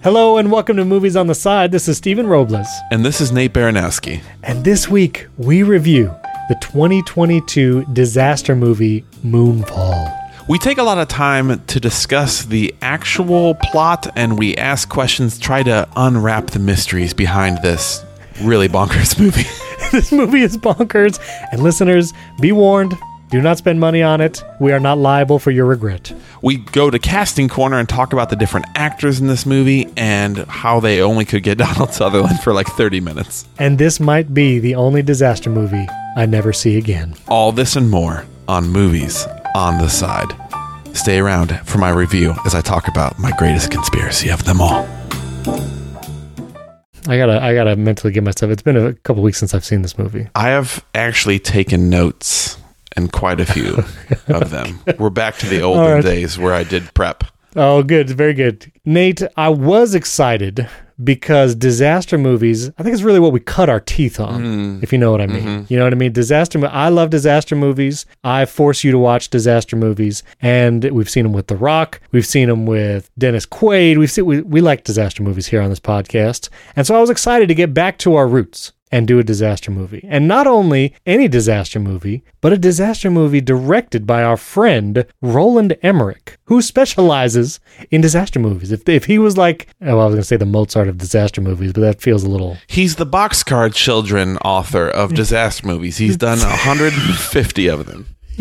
Hello and welcome to Movies on the Side. This is Stephen Robles. And this is Nate Baranowski. And this week we review the 2022 disaster movie Moonfall. We take a lot of time to discuss the actual plot and we ask questions, try to unwrap the mysteries behind this really bonkers movie. this movie is bonkers. And listeners, be warned do not spend money on it. We are not liable for your regret. We go to Casting Corner and talk about the different actors in this movie and how they only could get Donald Sutherland for like 30 minutes. And this might be the only disaster movie I never see again. All this and more on Movies on the Side. Stay around for my review as I talk about my greatest conspiracy of them all. I gotta, I gotta mentally get myself. It's been a couple weeks since I've seen this movie. I have actually taken notes and quite a few of them. We're back to the olden right. days where I did prep. Oh, good. Very good. Nate, I was excited because disaster movies, I think it's really what we cut our teeth on, mm. if you know what I mean. Mm-hmm. You know what I mean? Disaster, I love disaster movies. I force you to watch disaster movies. And we've seen them with The Rock. We've seen them with Dennis Quaid. We've seen, we, we like disaster movies here on this podcast. And so I was excited to get back to our roots and do a disaster movie. And not only any disaster movie, but a disaster movie directed by our friend Roland Emmerich, who specializes in disaster movies. If, if he was like, oh, I was going to say the Mozart of disaster movies, but that feels a little. He's the Boxcar Children author of disaster movies. He's done 150 of them.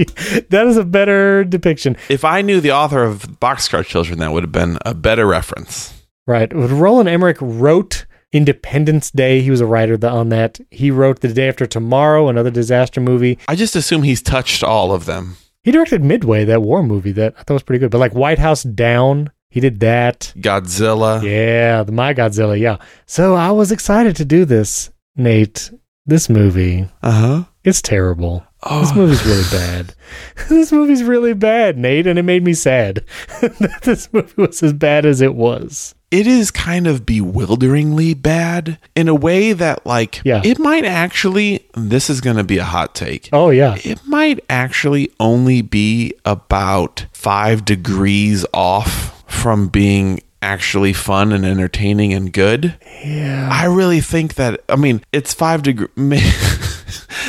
that is a better depiction. If I knew the author of Boxcar Children, that would have been a better reference. Right. Roland Emmerich wrote Independence Day. He was a writer on that. He wrote The Day After Tomorrow, another disaster movie. I just assume he's touched all of them. He directed Midway, that war movie that I thought was pretty good. But like White House Down, he did that. Godzilla. Yeah, the My Godzilla, yeah. So I was excited to do this, Nate. This movie. Uh-huh. It's terrible. Oh. This movie's really bad. this movie's really bad, Nate, and it made me sad that this movie was as bad as it was it is kind of bewilderingly bad in a way that like yeah. it might actually this is going to be a hot take. Oh yeah. It might actually only be about 5 degrees off from being actually fun and entertaining and good. Yeah. I really think that I mean, it's 5 degrees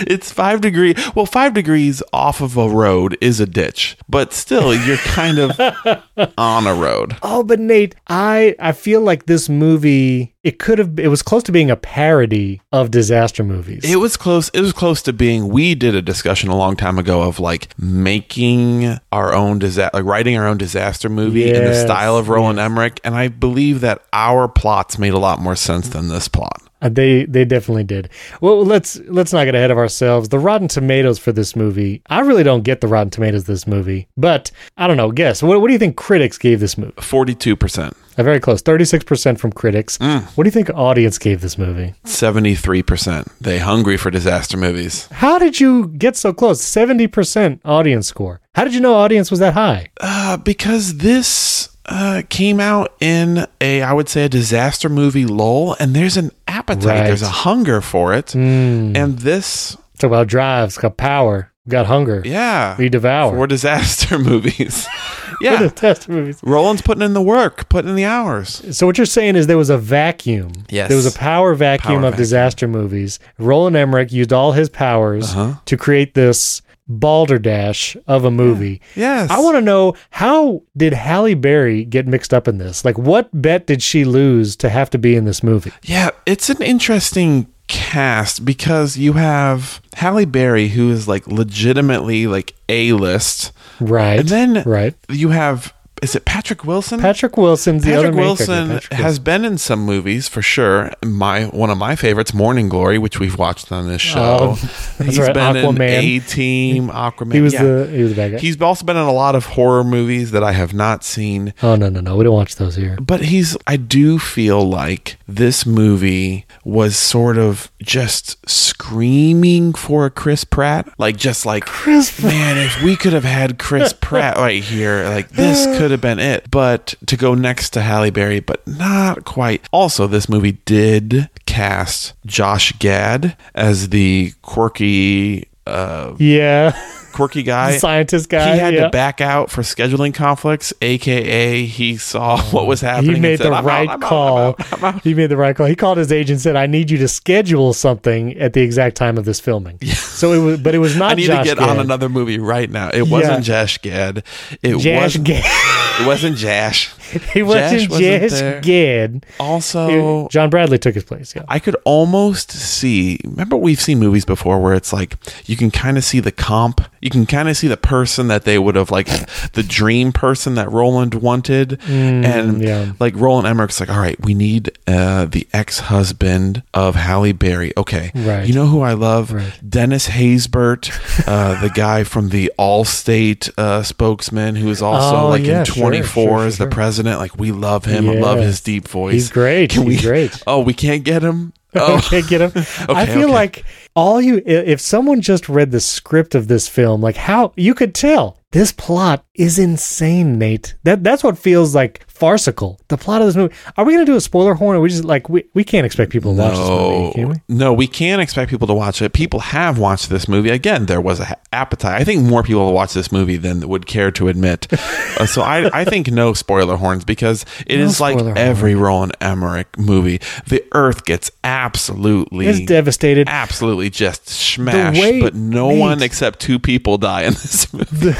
it's five degree. Well, five degrees off of a road is a ditch, but still, you're kind of on a road. Oh, but Nate, I I feel like this movie it could have it was close to being a parody of disaster movies. It was close. It was close to being. We did a discussion a long time ago of like making our own disaster, like writing our own disaster movie yes, in the style of Roland yes. Emmerich, and I believe that our plots made a lot more sense than this plot. Uh, they they definitely did. Well, let's let's not get ahead of ourselves. The Rotten Tomatoes for this movie, I really don't get the Rotten Tomatoes this movie, but I don't know. Guess what? What do you think critics gave this movie? Forty two percent. Very close. Thirty six percent from critics. Mm. What do you think audience gave this movie? Seventy three percent. They hungry for disaster movies. How did you get so close? Seventy percent audience score. How did you know audience was that high? Uh, because this uh, came out in a, I would say, a disaster movie lull, and there's an appetite, right. there's a hunger for it, mm. and this. Talk about drives, got power, got hunger. Yeah, we devour for disaster movies. yeah, for disaster movies. Roland's putting in the work, putting in the hours. So what you're saying is there was a vacuum. Yes, there was a power vacuum power of vacuum. disaster movies. Roland Emmerich used all his powers uh-huh. to create this balderdash of a movie. Yeah. Yes. I want to know how did Halle Berry get mixed up in this? Like what bet did she lose to have to be in this movie? Yeah, it's an interesting cast because you have Halle Berry who is like legitimately like A-list. Right. And then right. you have is it Patrick Wilson? Patrick Wilson's the Patrick other Wilson Patrick Wilson has been in some movies for sure. My one of my favorites, Morning Glory, which we've watched on this show. Oh, He's right. been Aquaman. in A Team, Aquaman. He was yeah. the he was the bad guy. He's also been in a lot of horror movies that I have not seen. oh no no no, we don't watch those here. But he's I do feel like this movie was sort of just screaming for a Chris Pratt. Like just like Chris man, if we could have had Chris Pratt right here, like this could have been it. But to go next to Halle Berry, but not quite. Also, this movie did cast Josh Gad as the quirky uh, Yeah. Quirky guy. Scientist guy. he had yeah. to back out for scheduling conflicts, aka he saw what was happening. He made said, the "I'm out, right I'm out, call. I'm out, I'm out." He made the right call. He called his agent and said, "I need you to schedule something at the exact time of this filming." So it was, but it was not. I need Josh to get on another movie right now. It wasn't Jash Gad. It Josh wasn't. Gad. It wasn't Jash. he wasn't wasn't Josh. Gad. Also, John Bradley took his place. Yeah. I could almost see. Remember, we've seen movies before where it's like you can kind of see the comp. You can kind of see the person that they would have like the dream person that Roland wanted, and Mm, yeah. like Roland Emmerich's like, all right, we need uh, the ex-husband of Halle Berry. Okay, Right. You know who I love? Right. Dennis Haysbert, uh, the guy from the Allstate uh, spokesman, who is also Oh, like yeah, in Twenty Four sure, as sure, the president. Like we love him. I love his deep voice. He's great. Can He's we- great. Oh, we can't get him. Oh, Okay, get him. I feel okay. like all you if someone just read the script of this film, like how you could tell this plot is insane, Nate. That that's what feels like farcical. The plot of this movie. Are we going to do a spoiler horn? Or we just like we, we can't expect people to watch this movie, can we? No, we can't expect people to watch it. People have watched this movie. Again, there was a ha- appetite. I think more people will watch this movie than would care to admit. uh, so I, I think no spoiler horns because it No is like spoiler every Roland Emmerich movie. The Earth gets absolutely, It's devastated. absolutely just smashed, way- but no Nate. one except two people die in this movie. the,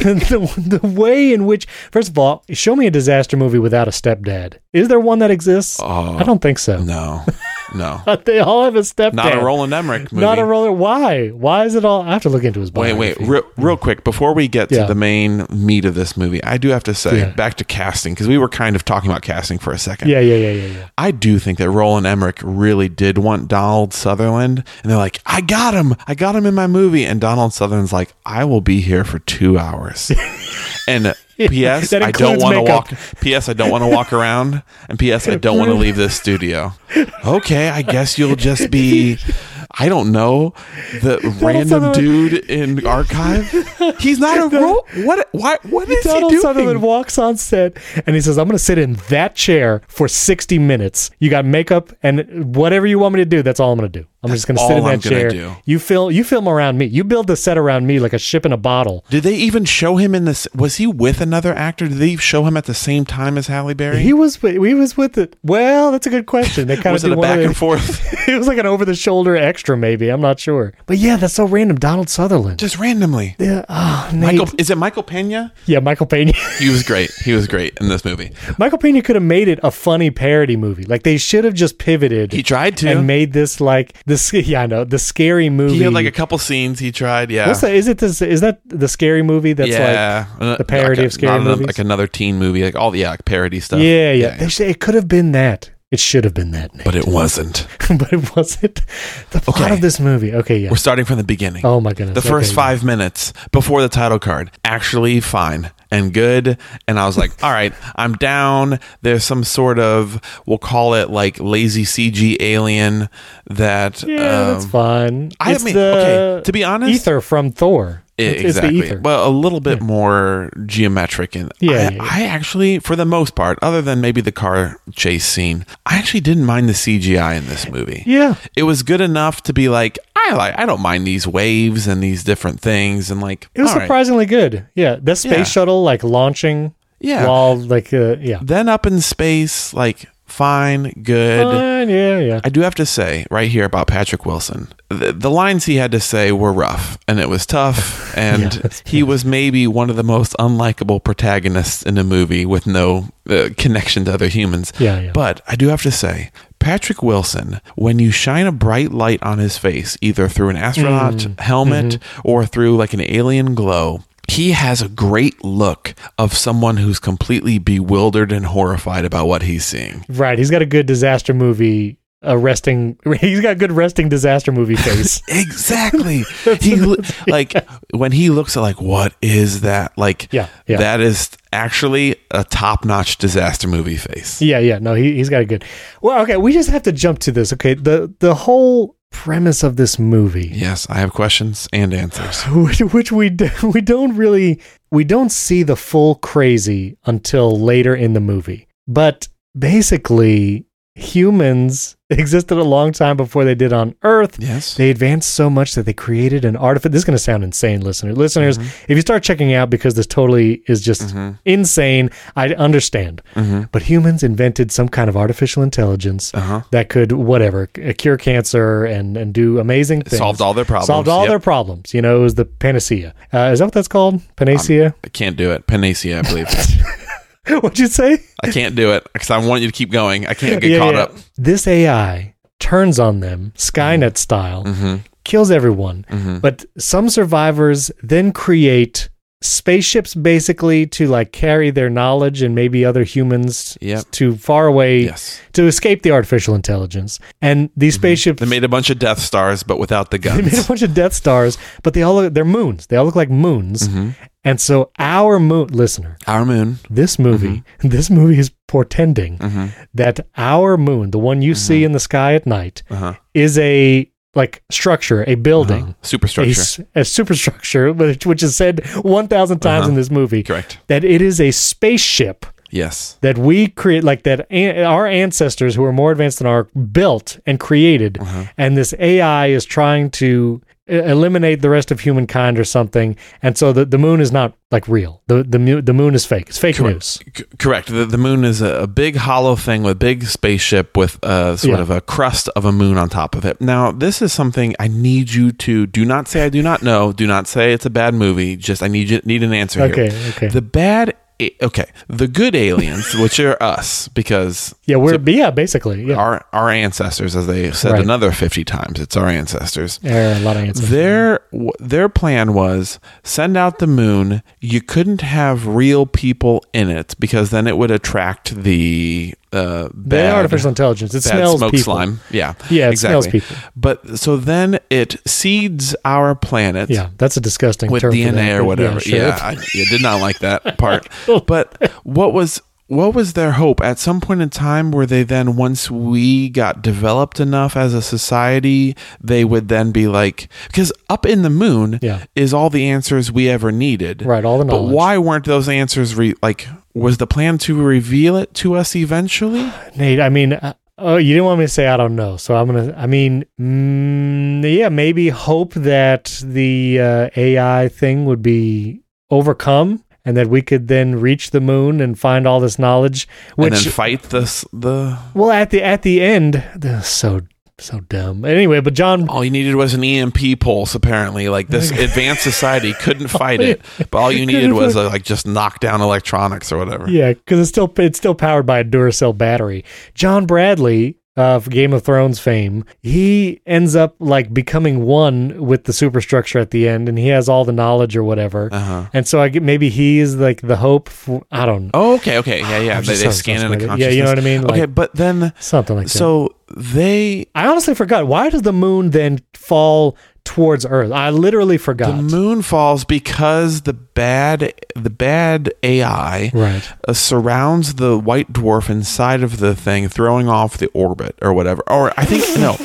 the, the way in which, first of all, show me a disaster movie without a stepdad. Is there one that exists? I don't think so. No, no, But they all have a stepdad. not a Roland Emmerich movie. Not a roller. Why? Why is it all? I have to look into his book? Wait, wait, real, real quick before we get to the main meat of this movie, I do have to say Yeah. back to casting because we were kind of talking about casting for a second. Yeah, yeah, yeah, yeah, yeah. I do think that Roland Emmerich really did want Donald Sutherland, and they're like, "I got him, I got him in my movie," and Donald Sutherland's like, "I will be here for two hours." and P.S. I don't want to walk. P.S. I don't want to walk around. And P.S. I don't want to leave this studio. Okay, I guess you'll just be. I don't know the random Sutherland- dude in archive. He's not a role. What? Why? What is Donald he doing? Sutherland walks on set and he says, "I'm going to sit in that chair for 60 minutes. You got makeup and whatever you want me to do. That's all I'm going to do. I'm just going to sit in that I'm chair. You film. You film around me. You build the set around me like a ship in a bottle." Did they even show him in this? Was he with another actor? Did they show him at the same time as Halle Berry? He was. He was with it. Well, that's a good question. They kind was of it a back and forth? it was like an over the shoulder extra, maybe. I'm not sure. But yeah, that's so random. Donald Sutherland. Just randomly. yeah. Oh. Michael, is it Michael Pena? yeah, Michael Pena. He was great. He was great in this movie. Michael Pena could have made it a funny parody movie. Like they should have just pivoted. He tried to. and made this like this. Yeah, I know the scary movie. he had like a couple scenes. He tried. Yeah. What's that? Is it this? Is that the scary movie? That's yeah, Uh, the parody like a- of scary movies? like another teen movie, like all the yeah, like parody stuff. like yeah, yeah. They should, it could have been that. It should have been that. Nate. but it wasn't. but it wasn't. The plot Okay. of this movie. Okay, yeah. We're starting from the beginning. Oh my goodness. the first Okay, five minutes before the title card actually fine and good and i was like all right i'm down there's some sort of we'll call it like lazy cg alien that Yeah, that's um, fine. I It's mean, okay, to be honest- Aether from Thor. It's, it's exactly Aether. well a little bit more geometric and Yeah, I, yeah, yeah. I actually for the most part other than maybe the car chase scene i actually didn't mind the cgi in this movie yeah, it was good enough to be like i like i don't mind these waves and these different things and like it was all right. surprisingly good. Yeah, the space Yeah. shuttle like launching. Yeah. While like uh, yeah. then up in space like fine good Fine, yeah, yeah. I do have to say right here about Patrick Wilson, the, the lines he had to say were rough and it was tough. And that's- he was maybe one of the most unlikable protagonists in a movie with no uh, connection to other humans. Yeah, yeah. But I do have to say, Patrick Wilson, when you shine a bright light on his face, either through an astronaut Mm. helmet Mm-hmm. or through like an alien glow, he has a great look of someone who's completely bewildered and horrified about what he's seeing. Right. He's got a good disaster movie. A resting. He's got a good resting disaster movie face. Exactly. he like when he looks at like what is that like Yeah, yeah. that is actually a top-notch disaster movie face. yeah, yeah. No, he he's got a good. Well, okay. We just have to jump to this. Okay. The the whole premise of this movie. Yes, I have questions and answers. which, which we do, we don't really we don't see the full crazy until later in the movie. But basically, humans existed a long time before they did on Earth. Yes. They advanced so much that they created an artifact. This is going to sound insane, listener. Listeners, Mm-hmm. if you start checking out because this totally is just insane, I understand. Mm-hmm. But humans invented some kind of artificial intelligence Uh-huh. that could whatever cure cancer and and do amazing things. Solved all their problems. Solved all Yep. their problems. You know, it was the panacea. Uh, is that what that's called? Panacea? I can't do it. Panacea, I believe. What'd you say? I can't do it because I want you to keep going. I can't get Yeah, caught yeah. up. This AI turns on them, Skynet style, Mm-hmm. kills everyone. But some survivors then create spaceships basically to like carry their knowledge and maybe other humans Yep. to far away Yes. to escape the artificial intelligence. And these spaceships They made a bunch of Death Stars, but without the guns. they made a bunch of Death Stars, but they all look, they're moons. They all look like moons. Mm-hmm. And so our moon listener, Our moon. this movie, Mm-hmm. this movie is portending that our moon, the one you see in the sky at night, Uh-huh. is a like structure, a building, a, Superstructure. s- a superstructure, which, which is said one thousand times in this movie. Uh-huh. Correct. That it is a spaceship Yes. that we create, like that an- our ancestors who are more advanced than our built and created, Uh-huh. and this AI is trying to eliminate the rest of humankind or something, and so the, the moon is not like real. The the the moon is fake. It's fake news. C- correct. The, the moon is a, a big hollow thing with a big spaceship with a sort Yeah. of a crust of a moon on top of it. Now, this is something I need you to do not say I do not know. Do not say it's a bad movie. Just I need you need an answer Okay, here. okay. Okay. The bad okay. The good aliens, which are us because Yeah, we're yeah, basically yeah. our our ancestors as they said Right. another 50 times, it's our ancestors. There are a lot of answers. Their their plan was send out the moon. You couldn't have real people in it because then it would attract the uh, bad, artificial intelligence. It smells smoke people. slime. Yeah, Yeah, exactly. people. But so then it seeds our planet. Yeah, that's a disgusting with DNA or whatever. sure. Yeah, I, I did not like that part. But what was what was their hope at some point in time were they then once we got developed enough as a society they would then be like because up in the moon Yeah. is all the answers we ever needed Right, all the but why weren't those answers re- like was the plan to reveal it to us eventually Nate, I mean, uh, oh, you didn't want me to say I don't know, so I'm gonna. I mean, mm, yeah, maybe hope that the uh, AI thing would be overcome, and that we could then reach the moon and find all this knowledge. Which, and then fight this the well, at the at the end, so so dumb. Anyway, but John, all you needed was an EMP pulse. Apparently, like this advanced society couldn't fight it, but all you needed was uh, like just knock down electronics or whatever. Yeah, because it's still it's still powered by a Duracell battery. John Bradley of Game of Thrones fame, he ends up like becoming one with the superstructure at the end, and he has all the knowledge or whatever. Uh-huh. And so I get maybe he is like the hope. For, I don't know. Oh, okay, okay, yeah, yeah. They, so scan into consciousness. Yeah, you know what I mean? okay, but then Something like that. so they I honestly forgot. Why does the moon then fall towards Earth? I literally forgot. the moon falls because the bad the bad AI right. uh, surrounds the white dwarf inside of the thing, throwing off the orbit or whatever. Or I think no,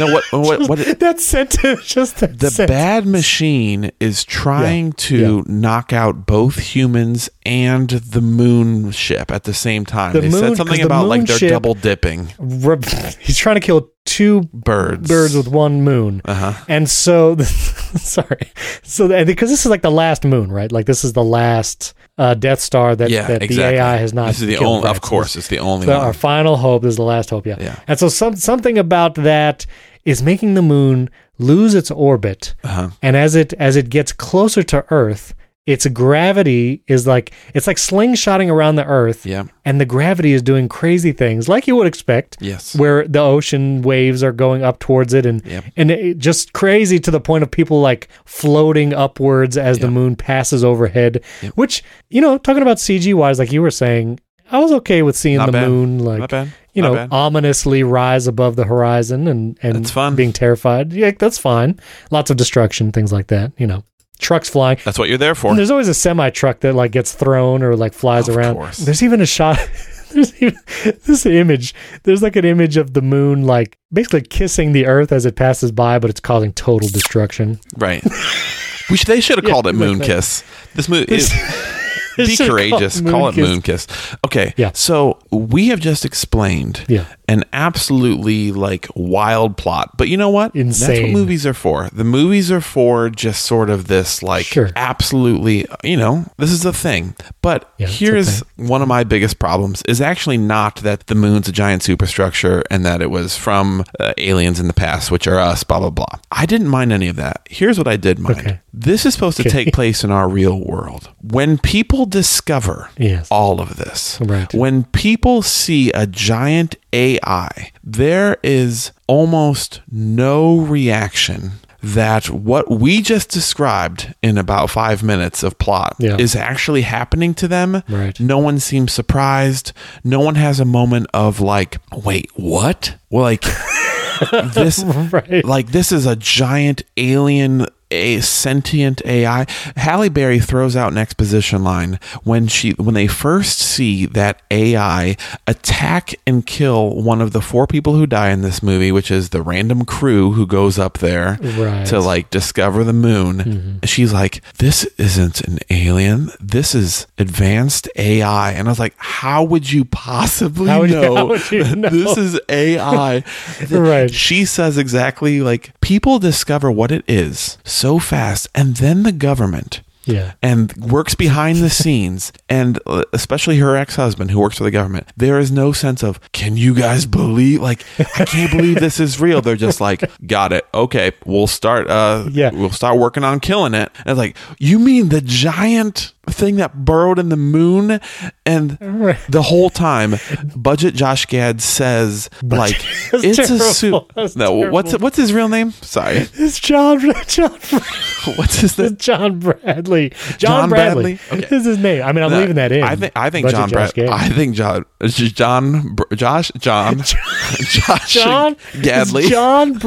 no. What what what? it- that sentence, just that the sentence. bad machine is trying Yeah, to knock out both humans and the moon ship at the same time. The they moon- said something about like they're double dipping Re- He's trying to kill two birds. birds with one moon. Uh-huh. And so, sorry. So, because this is like the last moon, right? Like this is the last uh, Death Star that, Yeah, that exactly. the AI has not. This is the only, of course, it's the only one. our final hope is the last hope. Yeah. Yeah. And so, some something about that is making the moon lose its orbit, Uh-huh. and as it as it gets closer to Earth. Its gravity is like it's like slingshotting around the Earth, Yeah. and the gravity is doing crazy things, like you would expect Yes. where the ocean waves are going up towards it and Yep. and it, just crazy to the point of people like floating upwards as the moon passes overhead which you know talking about cg wise like you were saying i was okay with seeing Not the bad. moon like you Not know bad. ominously rise above the horizon and and That's fun. being terrified yeah that's fine lots of destruction things like that you know trucks flying That's what you're there for. and there's always a semi truck that like gets thrown or like flies Of around. course. There's even a shot. There's even this image. There's like an image of the moon, like basically kissing the Earth as it passes by, but it's causing total destruction. Right. Which they should have Yeah, called it Moon that. Kiss. This movie is be courageous. Call it Moon Kiss. Okay. Yeah. So we have just explained Yeah. an absolutely like wild plot. But you know what? That's what Insane. movies are for. The movies are for just sort of this like Sure. absolutely, you know, this is the thing. But Yeah, here's one of my biggest problems is actually not that the moon's a giant superstructure and that it was from uh, aliens in the past, which are us, blah, blah, blah. I didn't mind any of that. Here's what I did mind. Okay. This is supposed to Okay. take place in our real world. When people discover Yes. all of this, Right. when people see a giant AI, there is almost no reaction that what we just described in about five minutes of plot Yeah. is actually happening to them. Right. No one seems surprised. No one has a moment of like, wait, what? Well, like this Right. like this is a giant alien a sentient AI. Halle Berry throws out an exposition line when she when they first see that AI attack and kill one of the four people who die in this movie, which is the random crew who goes up there Right. to like discover the moon. Mm-hmm. She's like, "This isn't an alien. This is advanced AI." And I was like, "How would you possibly How would know, you know? this is AI?" Right. She says exactly like people discover what it is so fast, and then the government Yeah. and works behind the scenes, and uh, especially her ex husband who works for the government. There is no sense of, can you guys believe? Like, I can't believe this is real. They're just like, got it. Okay, we'll start. Uh, Yeah. we'll start working on killing it. And it's like, you mean the giant thing that burrowed in the moon and Right. the whole time budget josh gad says like it's a terrible. suit That's no what's terrible. what's his real name sorry It's John John what's his name it's John Bradley. John, John Bradley. Bradley? Okay. Is his name? I mean, I'm No, leaving that in. I think I think Budget John Brad. I think John John Josh John Josh John Gadley John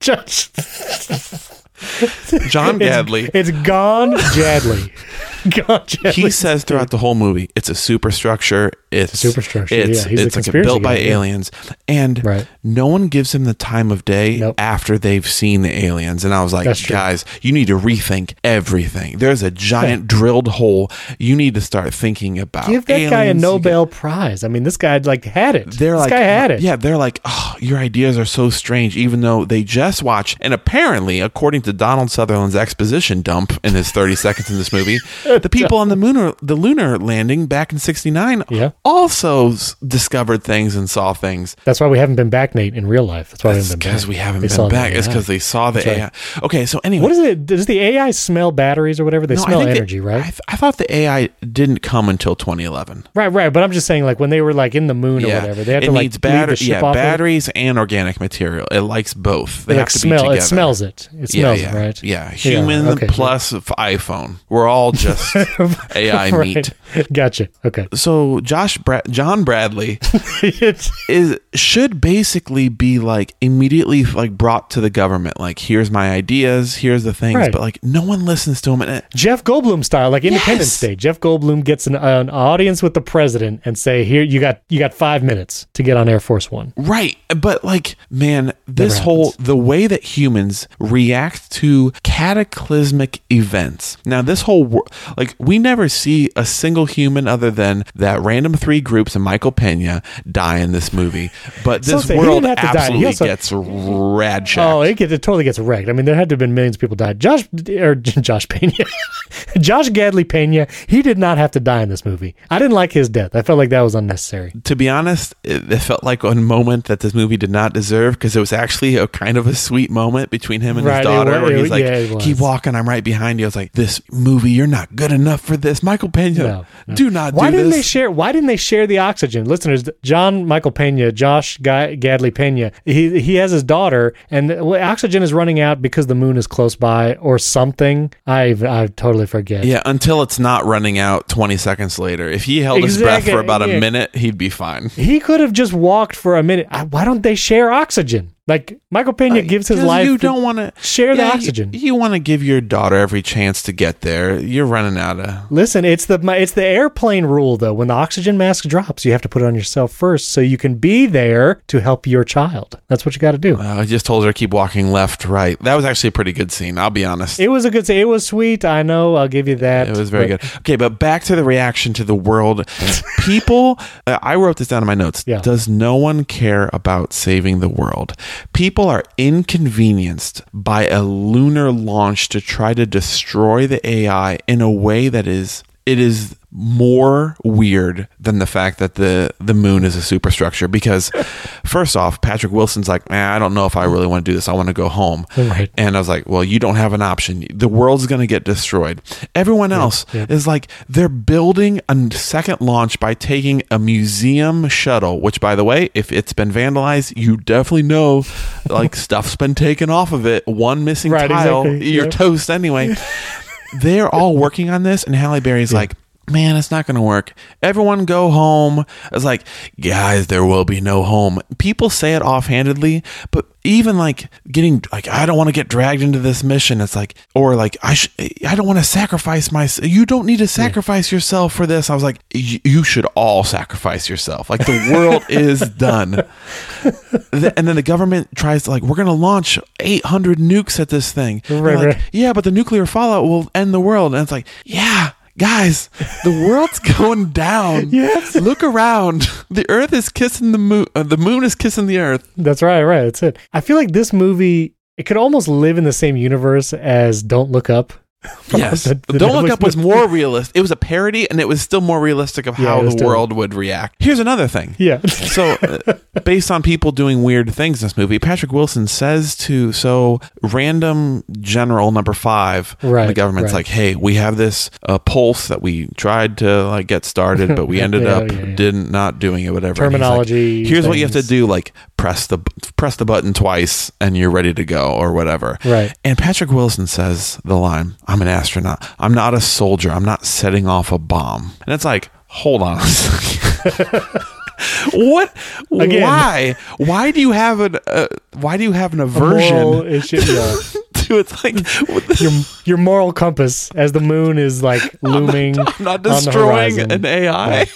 Josh. John Gadley. It's Gone Jadley. Gone Jadley. He says throughout the whole movie, it's a superstructure. It's a superstructure, It's, yeah. He's a it's like built by guy, yeah. aliens, and Right. no one gives him the time of day Nope. after they've seen the aliens. And I was like, That's guys, you need to rethink everything. There's a giant drilled hole. You need to start thinking about. Give that guy a aliens. You Nobel Prize. I mean, this guy like had it. they're this like, guy had it. Yeah, they're like, oh, your ideas are so strange, even though they just watched. And apparently, according to Donald Sutherland's exposition dump in his 30 seconds in this movie, the people on the moon, the lunar landing back in '69, Yeah. also s- discovered things and saw things. That's why we haven't been back, Nate, in real life. That's why we haven't been because back. we haven't They saw been the back. It's AI. because they saw the That's AI. Okay, so anyway, What is it? Does the AI smell batteries or whatever? They No, I smell think they- energy, right? I, th- I thought the AI didn't come until 2011. right, right. But I'm just saying, like when they were like in the moon or whatever, they had it to like needs leave batter- the ship yeah, off. of it. batteries and organic material. It likes both. They It, have like to smell. be together. It smells it. It smells yeah, it, right? Yeah, human okay, plus iPhone. We're all just AI Right. meat. Gotcha. Okay. So Josh Bra- John Bradley is should basically be like immediately like brought to the government. Like, here's my ideas, here's the things, Right. but like no one listens to him. And it, Jeff Goldblum style, like Independence Yes. Day. Jeff Goldblum gets an, an audience with the president and say, "Here, you got you got five minutes to get on Air Force One." Right. But like, man, this Never whole happens. the way that humans react to cataclysmic events. Now, this whole wor- like we never see a single human other than that random three groups and Michael Pena die in this movie. But this world didn't have to die. He absolutely also- gets rad Oh, it, gets, it totally gets wrecked. I mean, there had to have been millions of people died. Josh or Josh Pena, Josh Gadley Pena, he did not have to die in this movie. I didn't like his death. I felt like that was unnecessary. to be honest, it, it felt like a moment that this movie did not deserve because it was actually a kind of a sweet moment between him and Right, his daughter, wa- where he's like, yeah, "Keep walking, I'm right behind you." I was like, "This movie, you're not good enough for this, Michael Pena. No, no. Do not Why do didn't this." they share? Why didn't they share the oxygen, listeners? John Michael Pena, Josh Guy, Gadley Pena. He he has his daughter, and the, oxygen is running out because the moon is close by or something. I I totally forget. yeah, until it's not running out 20 seconds later. If he held his breath for about yeah. a minute, he'd be fine. He could have just walked for a minute. Why don't they share oxygen? Like Michael Pena gives his life. You don't want to share the oxygen. You, want to give your daughter every chance to get there. You're running out of. Listen, it's the it's the airplane rule though. When the oxygen mask drops, you have to put it on yourself first, so you can be there to help your child. That's what you got to do. Uh, I just told her to keep walking left, right. That was actually a pretty good scene. I'll be honest. It was a good. Scene. It was sweet. I know. I'll give you that. It was very but- good. Okay, but back to the reaction to the world. People, uh, I wrote this down in my notes. Yeah. Does no one care about saving the world? People are inconvenienced by a lunar launch to try to destroy the AI in a way that is it is more weird than the fact that the the moon is a superstructure because first off patrick wilson's like man i don't know if i really want to do this i want to go home Right. and i was like well you don't have an option the world's going to get destroyed everyone else yep. is like they're building a second launch by taking a museum shuttle which by the way if it's been vandalized you definitely know like stuff's been taken off of it one missing Right, tile exactly. you're Yep. toast anyway they're all working on this and Halle Berry's like man it's not gonna work. Everyone go home. It's like guys there will be no home. People say it offhandedly but even like getting like i don't want to get dragged into this mission. It's like or like i sh- i don't want to sacrifice my you don't need to sacrifice yourself for this. I was like "Y- you should all sacrifice yourself. Like the world is done. And then the government tries to like we're gonna launch 800 nukes at this thing. Right, like, right. yeah but the nuclear fallout will end the world. And it's like yeah guys the world's going down Yes. look around the earth is kissing the moon uh, the moon is kissing the earth That's right. Right. That's it. I feel like this movie. It could almost live in the same universe as Don't Look Up. yes don't look up was more realistic it was a parody and it was still more realistic of how the world would react here's another thing Yeah. so uh, based on people doing weird things in this movie patrick wilson says to so random general number five Right, the government's right. like hey we have this uh, pulse that we tried to like get started but we ended Yeah, up yeah, didn't not doing it whatever he's like, Terminology. here's what you have to do like press the press the button twice and you're ready to go or whatever. Right. and patrick wilson says the line i'm an astronaut. I'm not a soldier. I'm not setting off a bomb. And it's like hold on what? Again. why? Why do you have an uh, why do you have an aversion issue, yeah. to it's like your your moral compass as the moon is like looming. i'm not on the destroying an ai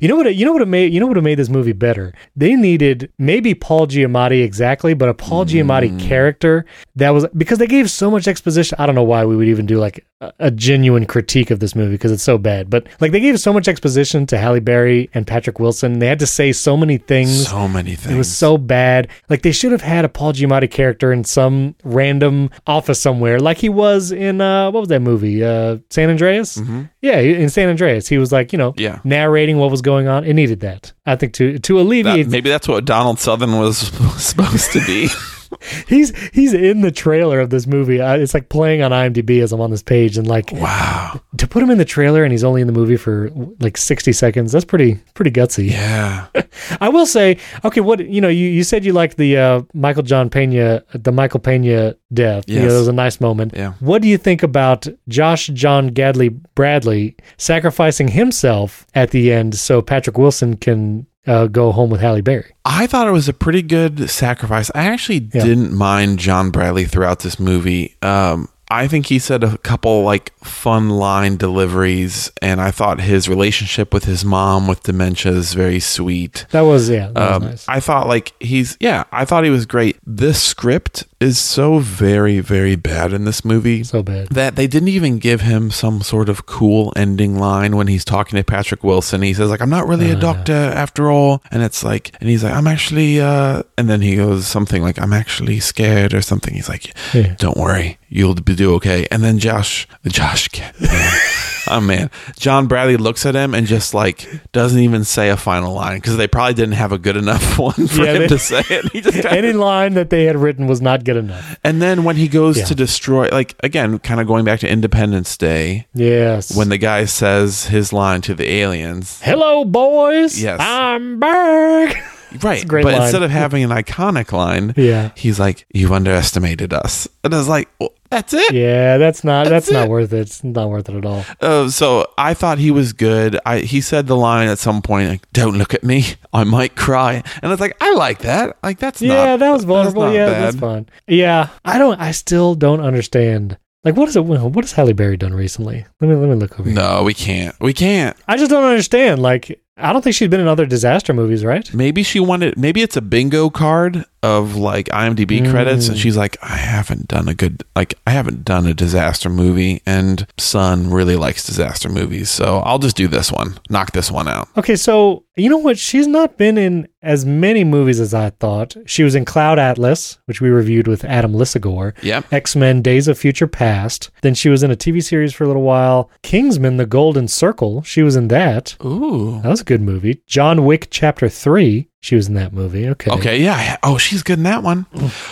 You know what? You know what? Made you know what have made this movie better. They needed maybe Paul Giamatti exactly, but a Paul Giamatti character that was because they gave so much exposition. I don't know why we would even do like a, a genuine critique of this movie because it's so bad. But like they gave so much exposition to Halle Berry and Patrick Wilson. They had to say so many things. so many things It was so bad. Like they should have had a Paul Giamatti character in some random office somewhere, like he was in uh, what was that movie? Uh, San Andreas. Yeah, in San Andreas, he was like you know Yeah. narrating what was going on. It needed that. I think to to That- alleviate. maybe that's what donald sutherland was supposed to be he's he's in the trailer of this movie. Uh, it's like playing on IMDb as I'm on this page, and like wow to put him in the trailer and he's only in the movie for like 60 seconds. That's pretty pretty gutsy. yeah I will say, okay, what you know, you, you said you liked the uh, Michael John Pena, the Michael Pena death. You know, it was a nice moment. Yeah. What do you think about Josh John Gadley Bradley sacrificing himself at the end so Patrick Wilson can uh, go home with Halle Berry? I thought it was a pretty good sacrifice. I actually Yeah. didn't mind John Bradley throughout this movie. Um, I think he said a couple like fun line deliveries, and I thought his relationship with his mom with dementia is very sweet. That was yeah, that was Um, nice. I thought like he's yeah, I thought he was great. This script is so very very bad in this movie so bad. that they didn't even give him some sort of cool ending line when he's talking to Patrick Wilson. He says like, "I'm not really a doctor after all," and it's like, and he's like, "I'm actually," uh, and then he goes something like, "I'm actually scared" or something. He's like, Yeah. "Don't worry, you'll be do okay." And then Josh, Josh, man, oh man, John Bradley looks at him and just like doesn't even say a final line because they probably didn't have a good enough one for Yeah, him they- to say it. He just kinda Any line that they had written was not good enough. and then when he goes Yeah. to destroy, like again, kind of going back to Independence Day, Yes. when the guy says his line to the aliens, Hello, boys. Yes. I'm back. Right. but line. instead of having an iconic line, Yeah. he's like, "You've underestimated us," and I was like, well, "That's it." Yeah, that's not that's, That's not worth it. It's not worth it at all. Uh, so I thought he was good. I he said the line at some point, like, "Don't look at me, I might cry," and I was like, "I like that. Like that's Yeah, not, that was vulnerable. not yeah, bad. that's fun. Yeah, I don't. I still don't understand. Like, what is it? What has Halle Berry done recently? Let me let me look over here. No, we can't. We can't. I just don't understand. Like, I don't think she's been in other disaster movies, right? Maybe she wanted. Maybe it's a bingo card of like IMDb credits, and mm. she's like, I haven't done a good, like, I haven't done a disaster movie, and Son really likes disaster movies, so I'll just do this one, knock this one out. Okay, so you know what? She's not been in as many movies as I thought. She was in Cloud Atlas, which we reviewed with Adam Lisagor. Yep. X Men Days of Future Past. Then she was in a TV series for a little while. Kingsman The Golden Circle. She was in that. Ooh. That was a good movie. John Wick Chapter 3. She was in that movie. Okay. Okay, yeah. Oh, she's good in that one.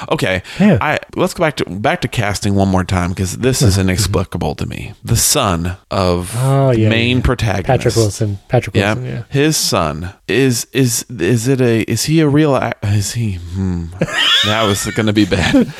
Okay, Yeah. I let's go back to back to casting one more time because this is inexplicable to me. The son of Oh, yeah, main yeah. protagonist, Patrick Wilson. Patrick Wilson, yeah. his son is is is it a is he a real is he? Hmm, that was going to be bad.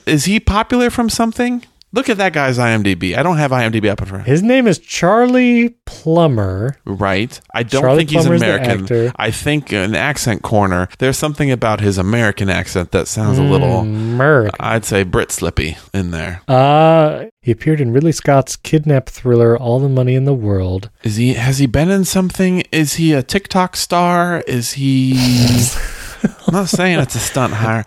is he popular from something? Look at that guy's IMDb. I don't have IMDb up in front. His name is Charlie Plummer. Right. I don't Charlie think he's Plummer's American. actor. I think an accent corner, there's something about his American accent that sounds a Hmm. little, Merc. I'd say Brit slippy in there. Uh, he appeared in Ridley Scott's kidnap thriller All the Money in the World. Is he? Has he been in something? Is he a TikTok star? Is he? I'm not saying it's a stunt hire.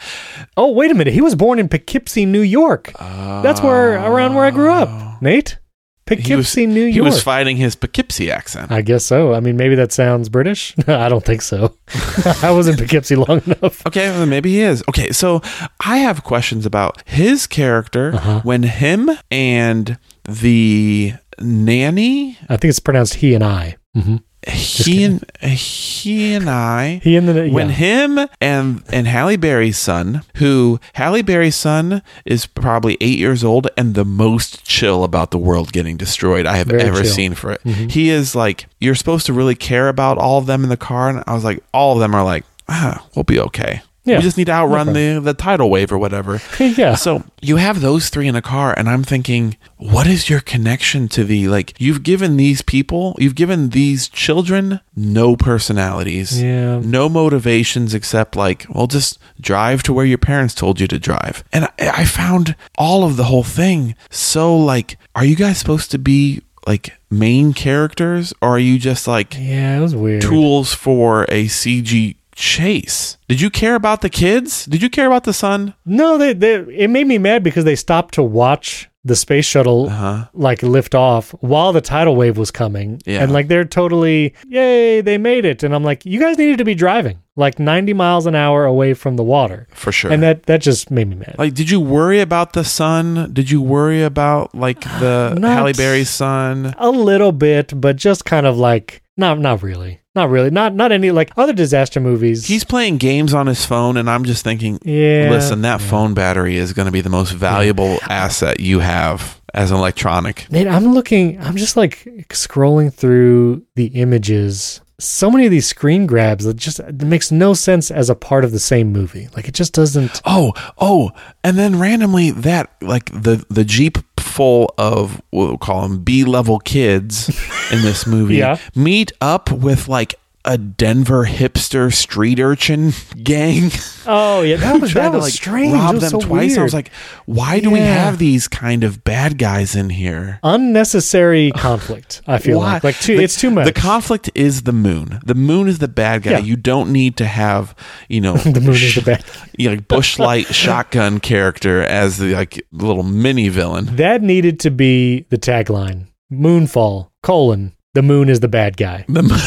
Oh, wait a minute. He was born in Poughkeepsie, New York. That's where around where I grew up. Nate? Poughkeepsie, New York. He was fighting his Poughkeepsie accent. I guess so. I mean, maybe that sounds British. I don't think so. I was in Poughkeepsie long enough. Okay, well, maybe he is. Okay, so I have questions about his character Uh-huh. when him and the nanny, I think it's pronounced he and I. hmm he and he and I. He and the when him and and Halle Berry's son, who Halle Berry's son is probably eight years old and the most chill about the world getting destroyed I have Very ever chill. seen for it. Mhm. He is like you're supposed to really care about all of them in the car, and I was like, all of them are like, ah, we'll be okay. Yeah, we just need to outrun the the tidal wave or whatever. yeah. So you have those three in a car, and I'm thinking, what is your connection to the like? You've given these people, you've given these children no personalities, Yeah. no motivations except like, well, just drive to where your parents told you to drive. And I, I found all of the whole thing so like, are you guys supposed to be like main characters, or are you just like Yeah, it was weird. tools for a CG? Chase. Did you care about the kids? Did you care about the son? No, they, they it made me mad because they stopped to watch the space shuttle Uh-huh. like lift off while the tidal wave was coming. Yeah. And like they're totally, yay, they made it. And I'm like, you guys needed to be driving like 90 miles an hour away from the water. For sure. And that that just made me mad. Like, did you worry about the son? Did you worry about like the Halle Berry's son? A little bit, but just kind of like not not really. Not really. Not not any like other disaster movies. He's playing games on his phone, and I'm just thinking, yeah. listen, that phone battery is going to be the most valuable asset you have as an electronic. Nate, I'm looking, I'm just like scrolling through the images. So many of these screen grabs that just it makes no sense as a part of the same movie. Like it just doesn't. Oh, oh, and then randomly that like the the jeep full of what we'll call them B level kids in this movie Yeah. meet up with like a Denver hipster street urchin gang. Oh yeah, that was that was like, strange. Rob them so twice. I was like, why do we have these kind of bad guys in here? unnecessary conflict. I feel Why? like like too, The- it's too much. The conflict is the moon. The moon is the bad guy. Yeah. You don't need to have, you know, the moon is the bad. you know, like bushlight shotgun character as the like little mini villain. That needed to be the tagline. Moonfall colon. The moon is the bad guy. The moon.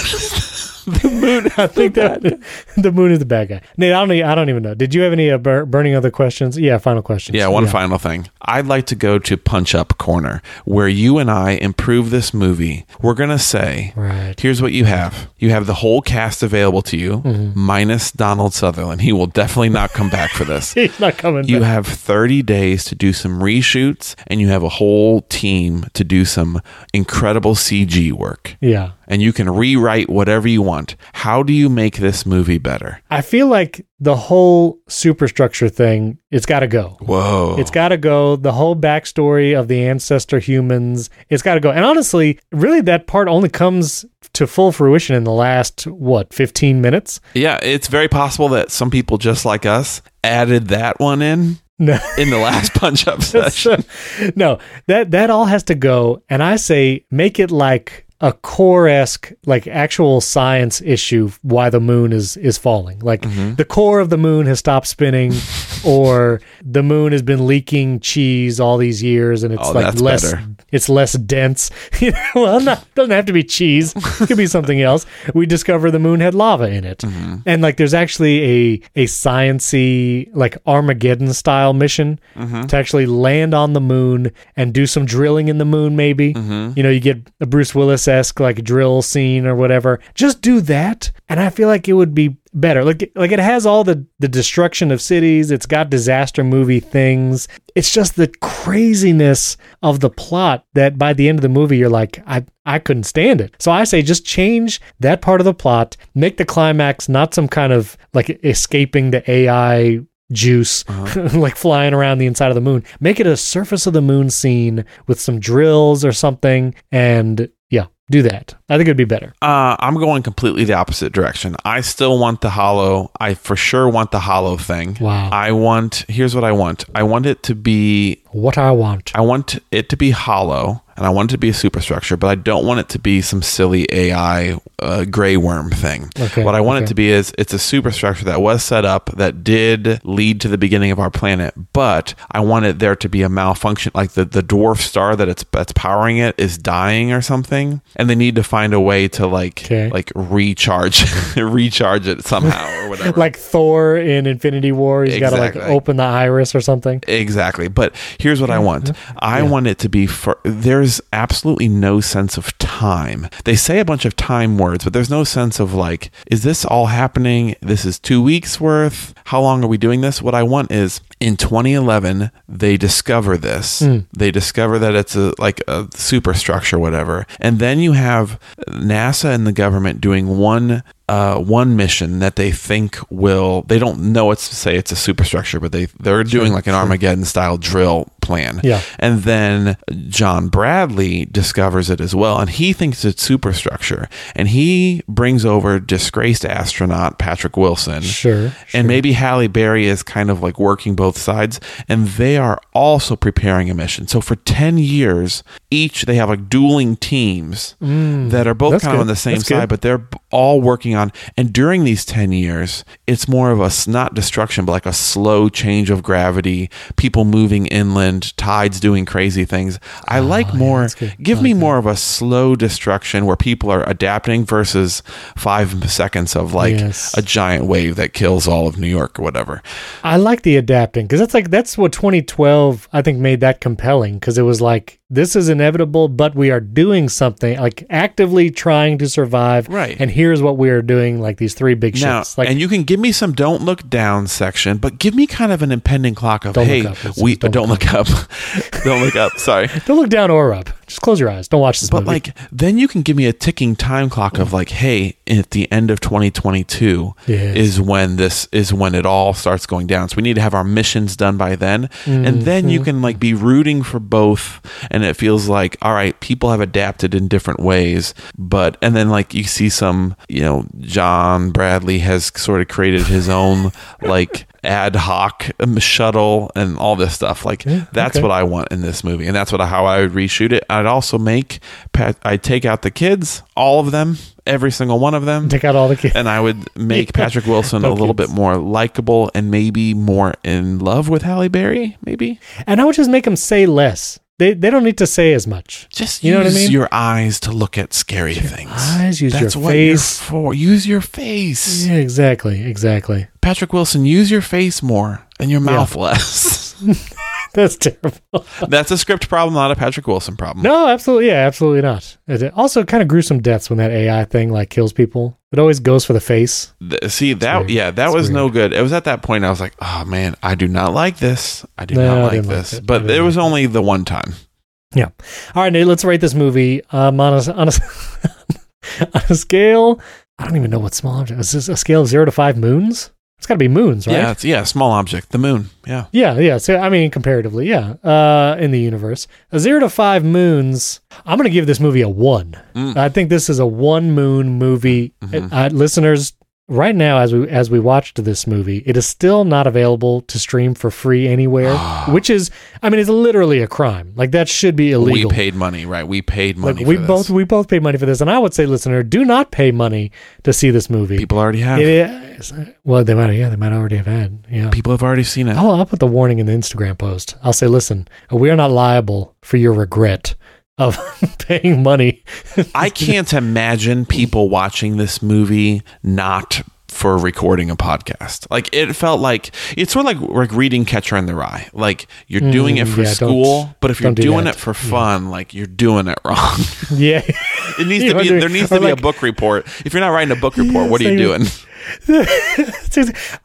The moon. I think that the moon is the bad guy. Nate, I don't. I don't even know. Did you have any uh, bur- burning other questions? Yeah, final questions. Yeah, one final thing. I'd like to go to Punch Up Corner, where you and I improve this movie. We're gonna say, Right. here's what you have. You have the whole cast available to you, Mm-hmm. minus Donald Sutherland. He will definitely not come back for this. He's not coming. You back. have 30 days to do some reshoots, and you have a whole team to do some incredible CG work. Yeah. And you can rewrite whatever you want. How do you make this movie better? I feel like the whole superstructure thing, it's got to go. Whoa. It's got to go. The whole backstory of the ancestor humans, it's got to go. And honestly, really, that part only comes to full fruition in the last, what, 15 minutes? yeah, it's very possible that some people just like us added that one in No. in the last punch up session. no, that that all has to go. And I say make it like a core esque, like actual science issue why the moon is is falling. Like Mm-hmm. the core of the moon has stopped spinning, or the moon has been leaking cheese all these years, and it's Oh, like less better. it's less dense. You know, well, not doesn't have to be cheese. It could be something else. We discover the moon had lava in it, Mm-hmm. and like there's actually a a sciency like Armageddon style mission Mm-hmm. to actually land on the moon and do some drilling in the moon. Maybe Mm-hmm. you know you get a Bruce Willis esque like drill scene or whatever. Just do that, and I feel like it would be better. Like like it has all the the destruction of cities. It's got disaster movie things. It's just the craziness of the plot that by the end of the movie you're like I I couldn't stand it. So I say just change that part of the plot. Make the climax not some kind of like escaping the AI juice uh-huh. like flying around the inside of the moon. Make it a surface of the moon scene with some drills or something and yeah, do that. I think it'd be better. Uh, I'm going completely the opposite direction. I still want the hollow. I for sure want the hollow thing. Wow. I want. Here's what I want. I want it to be. What I want. I want it to be hollow, and I want it to be a superstructure, but I don't want it to be some silly AI uh, gray worm thing. Okay, what I want okay. it to be is it's a superstructure that was set up that did lead to the beginning of our planet, but I want it there to be a malfunction, like the the dwarf star that it's that's powering it is dying or something, and they need to find a way to like Okay. like recharge recharge it somehow or whatever. Like Thor in Infinity War, he's got to like open the iris or something. Exactly. But here's what I want. Mm-hmm. I want it to be for there's absolutely no sense of time. They say a bunch of time words, but there's no sense of like, is this all happening? This is two weeks worth. How long are we doing this? What I want is in 2011, they discover this. They discover that it's a like a superstructure, whatever. And then you have NASA and the government doing one uh, one mission that they think will they don't know it's to say it's a superstructure, but they they're doing like an Armageddon style drill plan. Yeah. And then John Bradley discovers it as well, and he thinks it's superstructure, and he brings over disgraced astronaut Patrick Wilson. Sure. And maybe Halle Berry is kind of like working both sides, and they are also preparing a mission. So for ten years, each they have like dueling teams that are both Mm. Kind of on the same That's good. side, but they're all working on. And during these ten years, it's more of a not destruction, but like a slow change of gravity, people moving inland, tides doing crazy things. I ah, like more. Oh, good. Give I me like more of a slow destruction where people are adapting versus five seconds of like Yes. a giant wave that kills all of New York or whatever. I like the adapting because that's like that's what 2012 I think made that compelling because it was like this is inevitable, but we are doing something like actively trying to survive. Right. And here's what we are doing, like these three big Now, shits. Like and you can give me some "Don't Look Down" section, but give me kind of an impending clock of hey, up. We don't don't, look up, don't look up. Sorry, don't look down or up. Just close your eyes. Don't watch this but movie. like then you can give me a ticking time clock of like, hey, at the end of 2022 Yes. is when this is when it all starts going down. So we need to have our missions done by then, and then Mm-hmm. you can like be rooting for both, and it feels like all right, people have adapted in different ways, but and then like you see some, you know, John Bradley has sort of created his own like ad hoc um, shuttle and all this stuff. Like that's okay. what I want in this movie, and that's what how I would reshoot it. I'd also make Pat. I'd take out the kids, all of them, every single one of them, Take out all the kids. and I would make Patrick Wilson No a little kids. bit more likable and maybe more in love with Halle Berry. Maybe And I would just make him say less. They they don't need to say as much. just You know what I use mean? your eyes to look at scary things. eyes, use That's your what face. You're for use your face. Yeah, exactly, exactly. Patrick Wilson, use your face more and your mouth less. That's terrible. That's a script problem, not a Patrick Wilson problem. No, absolutely, yeah, absolutely not. It also kind of gruesome deaths when that AI thing like kills people. It always goes for the face. Th- See that? weird. Yeah, that It's was no good. It was at that point I was like, "Oh man, I do not like this. I do No, not like like this." it. But it was like only the one time. Yeah. All right, Nate, let's rate this movie um, on a on a, on a scale I don't even know what small object is. This a scale of zero to five moons? It's got to be moons, right? Yeah, it's yeah, small object, the moon. Yeah. Yeah, yeah. So I mean, comparatively, yeah. Uh, in the universe, a zero to five moons. I'm gonna give this movie a one. Mm. I think this is a one moon movie. Mhm. Uh, listeners, right now, as we as we watched this movie, it is still not available to stream for free anywhere. which is, I mean, it's literally a crime. Like that should be illegal We paid money, right? We paid money. like we this. both we both paid money for this, and I would say, listener, do not pay money to see this movie. people already have. It is, well, they might, yeah, they might already have had, yeah. People have already seen it. I'll, I'll put the warning in the Instagram post. I'll say, listen, we are not liable for your regret of paying money. I can't imagine people watching this movie not for recording a podcast. Like it felt like it's sort of like like reading Catcher in the Rye. Like you're doing it Mm, for yeah, school, but if you're don't doing that. it for fun, like you're doing it wrong. yeah. It needs to be there needs to be like- a book report. If you're not writing a book report, what are you doing?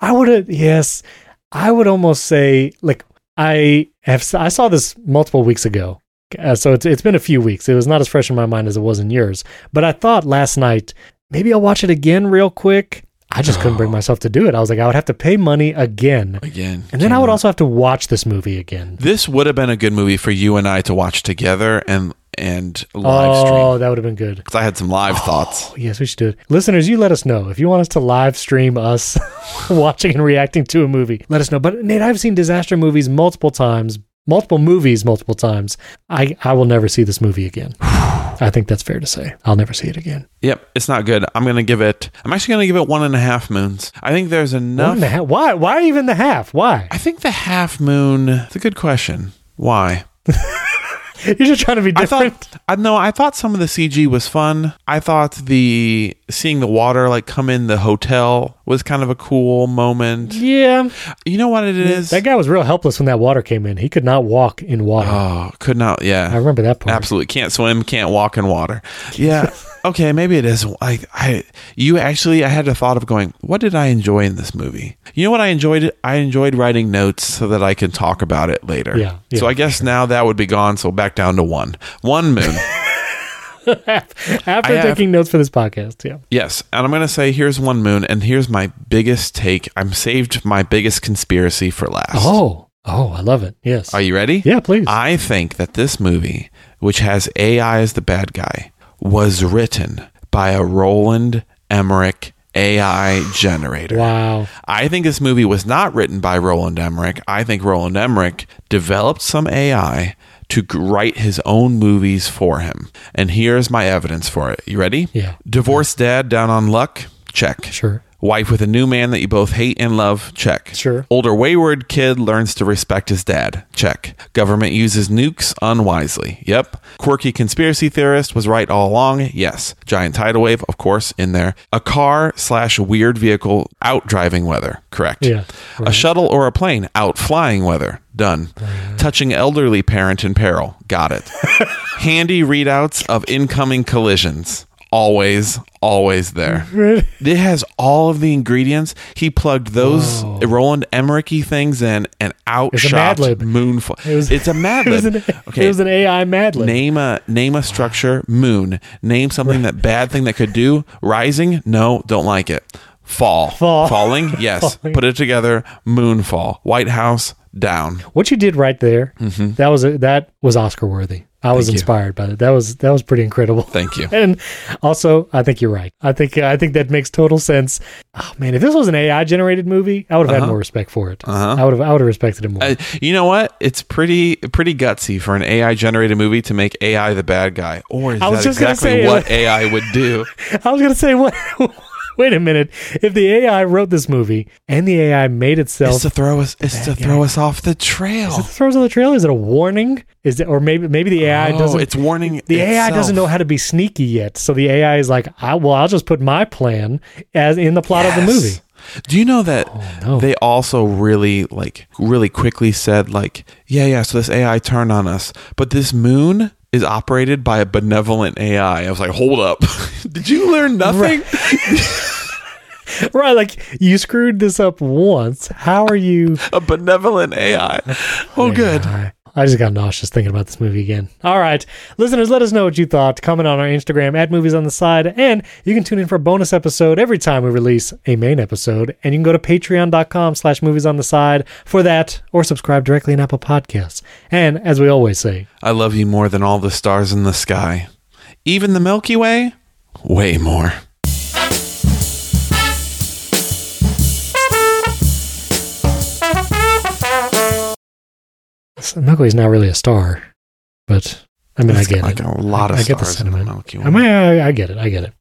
I would have, yes, I would almost say, like, I have, I saw this multiple weeks ago. Uh, so it's, it's been a few weeks. It was not as fresh in my mind as it was in yours. But I thought last night, maybe I'll watch it again real quick. I just couldn't bring myself to do it. I was like, I would have to pay money again. Again. And then I would also have to watch this movie again. This would have been a good movie for you and I to watch together and and live oh, stream. that would have been good. Because I had some live thoughts. Oh, yes, we should do it. Listeners, you let us know. If you want us to live stream us watching and reacting to a movie, let us know. But Nate, I've seen disaster movies multiple times, multiple movies multiple times. I, I will never see this movie again. I think that's fair to say. I'll never see it again. Yep, it's not good. I'm gonna give it. I'm actually gonna give it one and a half moons. I think there's enough. and half. Why? Why even the half? Why? I think the half moon. It's a good question. Why? You're just trying to be I different. thought. I know. I thought some of the CG was fun. I thought the seeing the water like come in the hotel was kind of a cool moment. yeah, You know what it is? that guy was real helpless when that water came in. He could not walk in water. Oh, could not. Yeah. I remember that part. absolutely can't swim, can't walk in water. Yeah. okay, maybe it is. I, I, you actually, I had a thought of going. What did I enjoy in this movie? You know what I enjoyed? I enjoyed writing notes so that I can talk about it later. Yeah, yeah, so I guess now that would be gone. So back down to one. One moon. After I have- taking notes for this podcast, yeah. Yes, and I'm going to say here's one moon, and here's my biggest take. I'm saved my biggest conspiracy for last. Oh, oh, I love it. Yes. Are you ready? yeah, please. I think that this movie, which has AI as the bad guy, was written by a Roland Emmerich AI generator. wow. I think this movie was not written by Roland Emmerich. I think Roland Emmerich developed some AI to write his own movies for him. And here's my evidence for it. You ready? Yeah. Divorced dad down on luck? Check. Sure. Wife with a new man that you both hate and love? Check. Sure. Older wayward kid learns to respect his dad? Check. Government uses nukes unwisely? Yep. Quirky conspiracy theorist was right all along? Yes. Giant tidal wave, of course, in there. A car slash weird vehicle out driving weather? Correct. Yeah. A shuttle or a plane out flying weather? Done. Touching elderly parent in peril? Got it. Handy readouts of incoming collisions? Always, always there. It has all of the ingredients. He plugged those Whoa. Roland Emmerich things in and It's a Mad outshot Lib. Moonfall. It was- it's a Mad It was, an, Okay, it was an AI Mad Lib. name a name a structure. Moon. Name something that bad thing that could do. Rising. No, don't like it. Fall. Fall. Falling. Yes. Falling. Put it together. Moonfall. White House. Down. What you did right there, mm-hmm. that was a, that was Oscar worthy. I was. You. inspired by that. That was that was pretty incredible. Thank you. And also, I think you're right. I think I think that makes total sense. Oh man, if this was an AI generated movie, I would have had more respect for it. Uh-huh. I would have I would have respected it more. Uh, you know what? It's pretty pretty gutsy for an AI generated movie to make AI the bad guy. Or is I was that just gonna exactly say, what uh, AI would do? I was gonna say what. Wait a minute. If the AI wrote this movie and the AI made itself It's to throw us. It's to guy. throw us off the trail. Is it throws on the trail? Is it a warning? Is it or maybe maybe the AI Oh, doesn't it's warning. the AI doesn't know how to be sneaky yet. So the AI is like, I well, I'll just put my plan as in the plot of the movie. Do you know that oh, no. they also really like really quickly said like, yeah, yeah. So this AI turned on us, but this moon is operated by a benevolent AI. I was like, hold up, did you learn nothing? Right, like you screwed this up once. How are you A benevolent AI. Oh, good. I just got nauseous thinking about this movie again. All right. Listeners, let us know what you thought. Comment on our Instagram at Movies on the Side. And you can tune in for a bonus episode every time we release a main episode. And you can go to patreon.com slash movies on the side for that or subscribe directly in Apple Podcasts. And as we always say, I love you more than all the stars in the sky. Even the Milky Way? Way more. Milky is not really a star, but I mean, It's I get like it. a lot of I get the stars in the sentiment. Milky Way. I, mean, I, I get it. I get it.